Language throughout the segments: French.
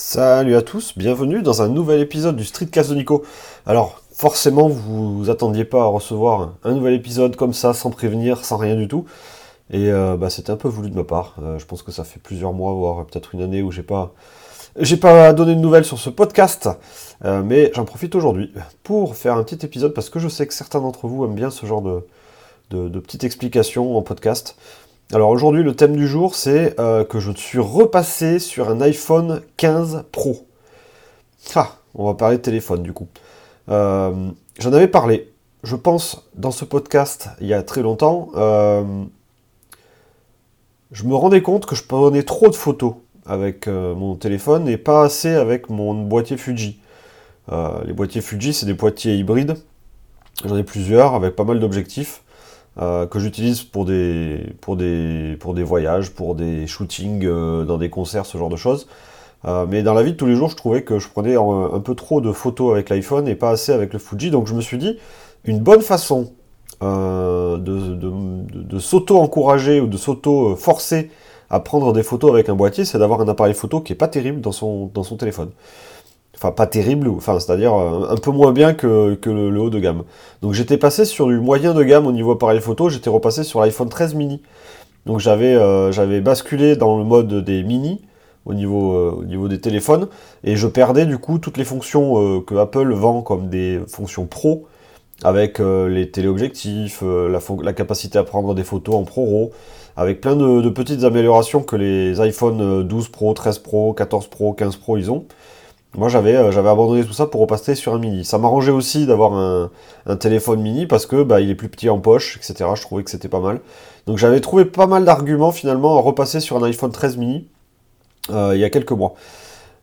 Salut à tous, bienvenue dans un nouvel épisode du Streetcast de Nico. Alors, forcément, vous vous attendiez pas à recevoir un nouvel épisode comme ça, sans prévenir, sans rien du tout. Et euh, bah, c'était un peu voulu de ma part. Euh, je pense que ça fait plusieurs mois, voire peut-être une année où j'ai pas, j'ai pas donné de nouvelles sur ce podcast. Euh, mais j'en profite aujourd'hui pour faire un petit épisode parce que je sais que certains d'entre vous aiment bien ce genre de, de, de petites explications en podcast. Alors aujourd'hui, le thème du jour, c'est que je suis repassé sur un iPhone 15 Pro. Ah, on va parler de téléphone du coup. J'en avais parlé, je pense, dans ce podcast il y a très longtemps. Euh, je me rendais compte que je prenais trop de photos avec euh, mon téléphone et pas assez avec mon boîtier Fuji. Euh, les boîtiers Fuji, c'est des boîtiers hybrides. J'en ai plusieurs avec pas mal d'objectifs euh, que j'utilise pour des, pour, des, pour des voyages, pour des shootings dans des concerts, ce genre de choses. mais dans la vie de tous les jours, je trouvais que je prenais un, peu trop de photos avec l'iPhone et pas assez avec le Fuji. Donc je me suis dit, une bonne façon euh, de, s'auto-encourager ou de s'auto-forcer à prendre des photos avec un boîtier, c'est d'avoir un appareil photo qui est pas terrible dans son, dans son téléphone. Enfin, pas terrible, enfin, c'est-à-dire euh, un peu moins bien que, le, haut de gamme. Donc j'étais passé sur du moyen de gamme au niveau appareil photo, j'étais repassé sur l'iPhone 13 mini. Donc j'avais euh, j'avais basculé dans le mode des mini au niveau, au niveau des téléphones, et je perdais du coup toutes les fonctions que Apple vend comme des fonctions pro, avec euh, les téléobjectifs, euh, la, capacité à prendre des photos en ProRAW, avec plein de, petites améliorations que les iPhone 12 euh, Pro, 13 Pro, 14 Pro, 15 Pro, ils ont. Moi, j'avais abandonné tout ça pour repasser sur un mini. Ça m'arrangeait aussi d'avoir un, téléphone mini parce que bah, il est plus petit en poche, etc. Je trouvais que c'était pas mal. Donc j'avais trouvé pas mal d'arguments finalement à repasser sur un iPhone 13 mini il y a quelques mois.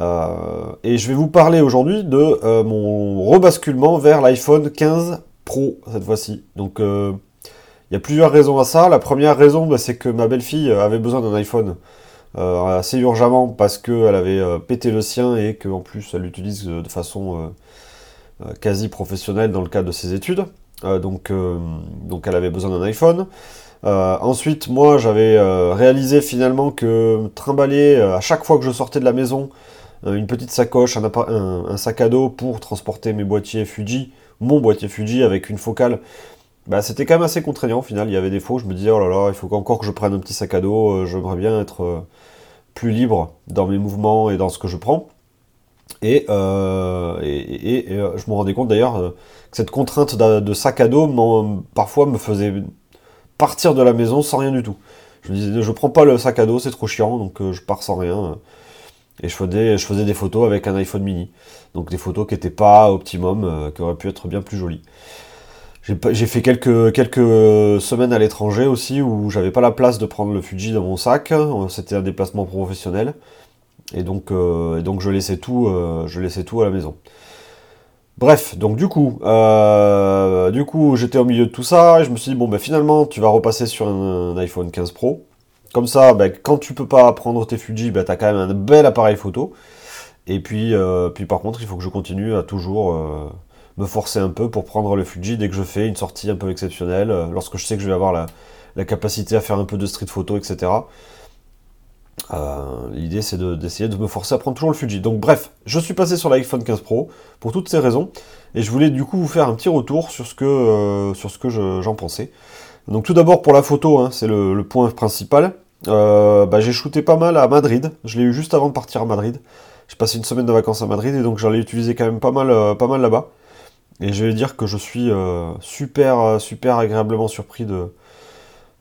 Euh, et je vais vous parler aujourd'hui de euh, mon rebasculement vers l'iPhone 15 Pro cette fois-ci. Donc euh, il y a plusieurs raisons à ça. La première raison, bah, c'est que ma belle-fille avait besoin d'un iPhone assez urgemment parce qu'elle avait pété le sien et qu'en plus elle l'utilise de façon quasi professionnelle dans le cadre de ses études. donc, donc elle avait besoin d'un iPhone. ensuite, moi j'avais réalisé finalement que trimballer à chaque fois que je sortais de la maison euh, une petite sacoche, un, sac à dos pour transporter mes boîtiers Fuji, mon boîtier Fuji avec une focale. Bah, c'était quand même assez contraignant au final. Il y avait des fois je me disais, oh là là, il faut encore que je prenne un petit sac à dos, euh, j'aimerais bien être euh, plus libre dans mes mouvements et dans ce que je prends. Et, je me rendais compte d'ailleurs que cette contrainte de, sac à dos parfois me faisait partir de la maison sans rien du tout. Je me disais, je prends pas le sac à dos, c'est trop chiant, donc je pars sans rien. Et je faisais, je faisais des photos avec un iPhone mini. Donc des photos qui n'étaient pas optimum, euh, qui auraient pu être bien plus jolies. J'ai fait quelques, quelques semaines à l'étranger aussi où j'avais pas la place de prendre le Fuji dans mon sac. C'était un déplacement professionnel. Et donc, euh, je, laissais tout, euh, je laissais tout à la maison. Bref, donc du coup, du coup j'étais au milieu de tout ça et je me suis dit, bon ben finalement tu vas repasser sur un iPhone 15 Pro. Comme ça, ben, quand tu peux pas prendre tes Fuji, ben, tu quand même un bel appareil photo. Et puis, euh, par contre, il faut que je continue à toujours euh, me forcer un peu pour prendre le Fuji dès que je fais une sortie un peu exceptionnelle, euh, lorsque je sais que je vais avoir la, capacité à faire un peu de street photo, etc. L'idée c'est d'essayer de, me forcer à prendre toujours le Fuji. Donc bref, je suis passé sur l'iPhone 15 Pro pour toutes ces raisons. Et je voulais du coup vous faire un petit retour sur ce que, que j'en pensais. Donc tout d'abord pour la photo, hein, c'est le, point principal. Euh, bah, j'ai shooté pas mal à Madrid. Je l'ai eu juste avant de partir à Madrid. J'ai passé une semaine de vacances à Madrid et donc j'en ai utilisé quand même pas mal, euh, pas mal là-bas. Et je vais dire que je suis euh, super, super agréablement surpris de,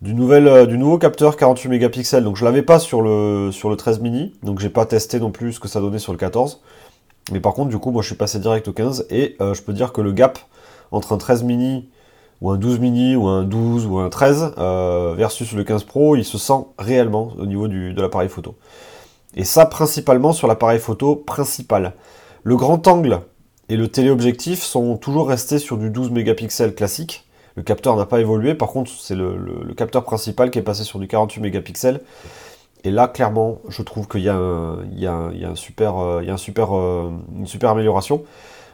du, nouvel, du nouveau capteur 48 mégapixels. Donc je l'avais pas sur le, sur le 13 mini, donc j'ai pas testé non plus ce que ça donnait sur le 14. Mais par contre, du coup, moi je suis passé direct au 15 et je peux dire que le gap entre un 13 mini ou un 12 mini, ou un 12, ou un 13, euh, versus le 15 Pro, il se sent réellement au niveau du, de l'appareil photo. Et ça, principalement sur l'appareil photo principal. Le grand angle et le téléobjectif sont toujours restés sur du 12 mégapixels classique. Le capteur n'a pas évolué, par contre, c'est le, capteur principal qui est passé sur du 48 mégapixels. Et là, clairement, je trouve qu'il y, a, une super amélioration.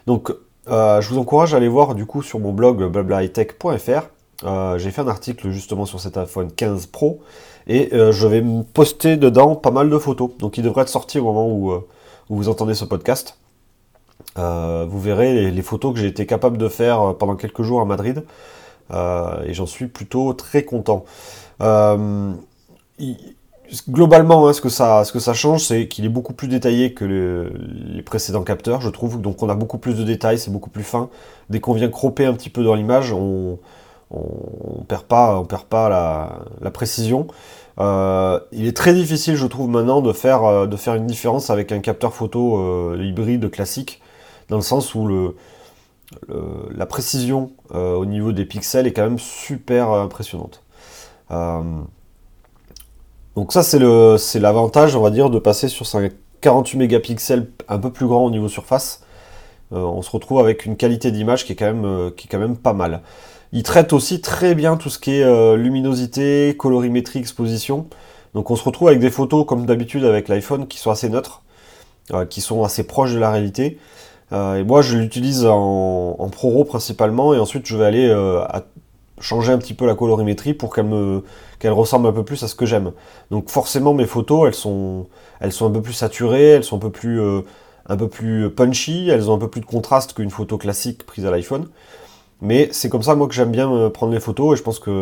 Donc, euh, je vous encourage à aller voir du coup sur mon blog blablaitech.fr. Euh, j'ai fait un article justement sur cet iPhone 15 Pro et euh, je vais poster dedans pas mal de photos. Donc il devrait être sorti au moment où vous entendez ce podcast. Vous verrez les, photos que j'ai été capable de faire pendant quelques jours à Madrid. et j'en suis plutôt très content. globalement, hein, ce, que ça, ce que ça change, c'est qu'il est beaucoup plus détaillé que les précédents capteurs, je trouve. Donc on a beaucoup plus de détails, c'est beaucoup plus fin. Dès qu'on vient cropper un petit peu dans l'image, on, on, perd pas, on perd pas la, précision. Euh, il est très difficile, je trouve, maintenant de faire, euh, de faire une différence avec un capteur photo euh, hybride classique, dans le sens où la précision au niveau des pixels est quand même super impressionnante. donc ça, c'est l'avantage, on va dire, de passer sur 48 mégapixels un peu plus grand au niveau surface. on se retrouve avec une qualité d'image qui, est quand même, pas mal. Il traite aussi très bien tout ce qui est euh, luminosité, colorimétrie, exposition. Donc on se retrouve avec des photos comme d'habitude avec l'iPhone qui sont assez neutres, euh, qui sont assez proches de la réalité. Euh, et moi je l'utilise en, ProRAW principalement et ensuite je vais aller changer un petit peu la colorimétrie pour qu'elle me qu'elle ressemble un peu plus à ce que j'aime. Donc forcément mes photos elles sont elles sont un peu plus saturées, elles sont un peu plus un peu plus punchy, elles ont un peu plus de contraste qu'une photo classique prise à l'iPhone. Mais c'est comme ça, moi, que j'aime bien prendre les photos, et je pense qu'il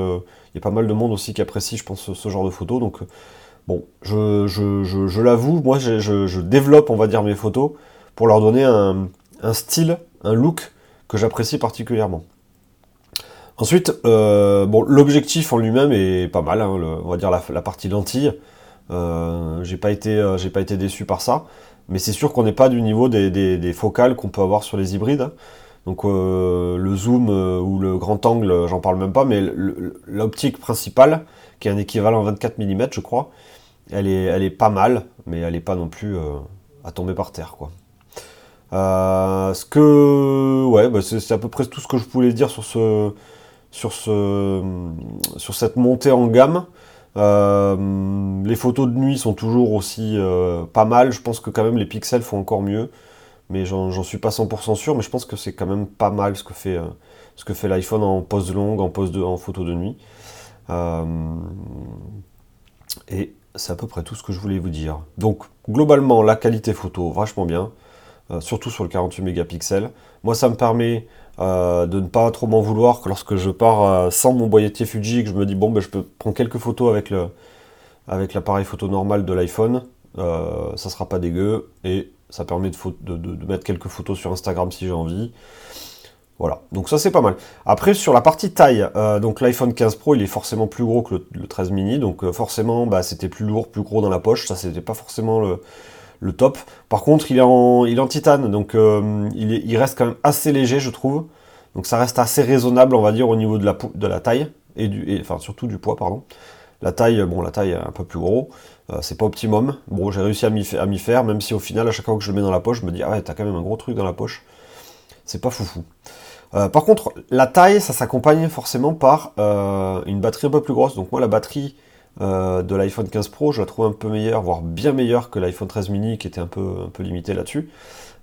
y a pas mal de monde aussi qui apprécie, je pense, ce, genre de photos. Donc, bon, je, l'avoue, moi, je, développe, on va dire, mes photos pour leur donner un, style, un look que j'apprécie particulièrement. Ensuite, euh, l'objectif en lui-même est pas mal, hein, on va dire la, partie lentille. Euh, j'ai pas été, euh, j'ai pas été déçu par ça, mais c'est sûr qu'on n'est pas du niveau des, focales qu'on peut avoir sur les hybrides. Donc le zoom ou le grand angle, j'en parle même pas, mais l'optique principale, qui est un équivalent 24 mm, je crois, elle est, elle est pas mal, mais elle n'est pas non plus à tomber par terre, quoi. Ce que, ouais, bah, c'est à peu près tout ce que je voulais dire sur ce, sur ce, sur cette montée en gamme. les photos de nuit sont toujours aussi pas mal. Je pense que quand même les pixels font encore mieux mais j'en suis pas 100% sûr, mais je pense que c'est quand même pas mal ce que fait, euh, fait l'iPhone en pose longue, en pose de, en photo de nuit. Euh, et c'est à peu près tout ce que je voulais vous dire. Donc globalement, la qualité photo, vachement bien, euh, surtout sur le 48 mégapixels. Moi, ça me permet de ne pas trop m'en vouloir que lorsque je pars sans mon boîtier Fuji, que je me dis bon, ben, je peux prendre quelques photos avec l'appareil photo normal de l'iPhone, ça sera pas dégueu et ça permet de, mettre quelques photos sur Instagram si j'ai envie. Voilà, donc ça c'est pas mal. Après sur la partie taille, euh, donc l'iPhone 15 Pro il est forcément plus gros que le, 13 mini, donc euh, forcément bah, c'était plus lourd, plus gros dans la poche, ça c'était pas forcément le, top. Par contre il est en, titane, donc euh, il, reste quand même assez léger je trouve. Donc ça reste assez raisonnable on va dire au niveau de la, de la taille, et du, enfin surtout du poids pardon. La taille, bon la taille est un peu plus gros, euh, c'est pas optimum. Bon, j'ai réussi à m'y faire, même si au final, à chaque fois que je le mets dans la poche, je me dis, ah ouais, t'as quand même un gros truc dans la poche. C'est pas foufou. Euh, par contre, la taille, ça s'accompagne forcément par une batterie un peu plus grosse. Donc moi, la batterie de l'iPhone 15 Pro, je la trouve un peu meilleure, voire bien meilleure que l'iPhone 13 mini, qui était un peu, un peu limité là-dessus.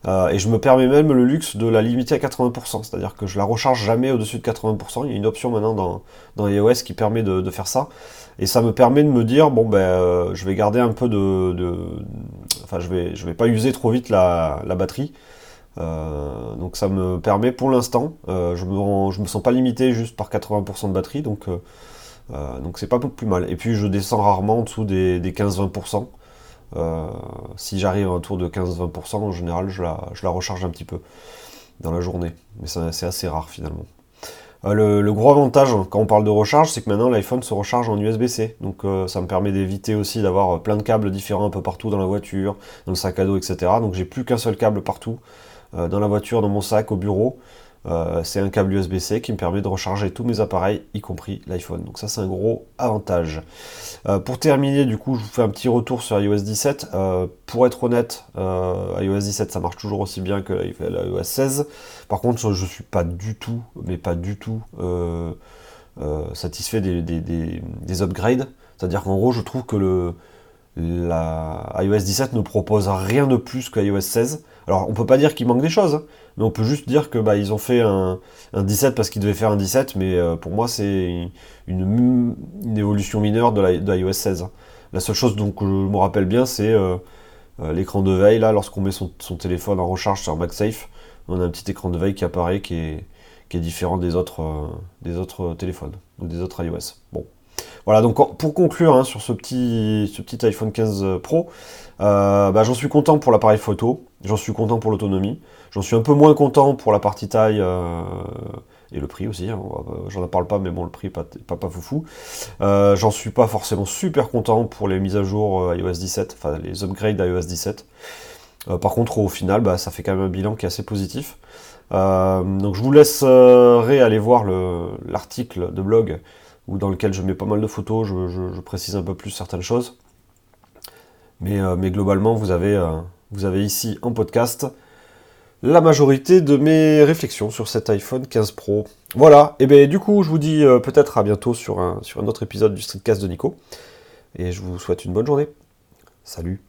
et je me permets même le luxe de la limiter à 80%, c'est-à-dire que je la recharge jamais au-dessus de 80%. Il y a une option maintenant dans, dans iOS qui permet de faire ça. Et ça me permet de me dire, bon, ben, euh, je vais garder un peu de. enfin, je vais, je vais pas user trop vite la, batterie. Euh, donc ça me permet pour l'instant, euh, je me je me sens pas limité juste par 80% de batterie, donc donc c'est pas plus mal. Et puis je descends rarement en dessous des, 15-20%. si j'arrive autour de 15-20%, en général, je la, je la recharge un petit peu dans la journée. Mais c'est assez rare finalement. Euh, le, gros avantage quand on parle de recharge, c'est que maintenant l'iPhone se recharge en USB-C. Donc euh, ça me permet d'éviter aussi d'avoir euh, plein de câbles différents un peu partout dans la voiture, dans le sac à dos, etc. Donc j'ai plus qu'un seul câble partout, dans la voiture, dans mon sac, au bureau. Euh, c'est un câble USB-C qui me permet de recharger tous mes appareils, y compris l'iPhone. Donc ça c'est un gros avantage. Euh, pour terminer, du coup, je vous fais un petit retour sur iOS 17. Euh, pour être honnête, iOS 17 ça marche toujours aussi bien que iOS 16. Par contre, je ne suis pas du tout, mais pas du tout satisfait des, upgrades. C'est-à-dire qu'en gros, je trouve que le, la iOS 17 ne propose rien de plus qu'iOS 16. Alors on peut pas dire qu'il manque des choses, hein, mais on peut juste dire que bah, ils ont fait un, 17 parce qu'ils devaient faire un 17, mais euh, pour moi c'est une, évolution mineure de, la, iOS 16. Hein. La seule chose dont je me rappelle bien, c'est euh, l'écran de veille, là, lorsqu'on met son, téléphone en recharge sur MagSafe, on a un petit écran de veille qui apparaît, qui est, qui est différent des autres, des autres téléphones, ou des autres iOS. Bon. Voilà, donc pour conclure hein, sur ce petit, ce petit iPhone 15 Pro, bah, j'en suis content pour l'appareil photo, j'en suis content pour l'autonomie, j'en suis un peu moins content pour la partie taille et le prix aussi, hein, j'en parle pas, mais bon, le prix pas, pas, foufou. Euh, j'en suis pas forcément super content pour les mises à jour euh, iOS 17, enfin les upgrades iOS 17. Euh, par contre, au final, bah, ça fait quand même un bilan qui est assez positif. donc je vous laisserai aller voir l'article de blog où, dans lequel je mets pas mal de photos, je, précise un peu plus certaines choses. Mais, mais globalement, vous avez, vous avez ici un podcast la majorité de mes réflexions sur cet iPhone 15 Pro. Voilà, et bien du coup, je vous dis euh, peut-être à bientôt sur un autre épisode du Streetcast de Nico. Et je vous souhaite une bonne journée. Salut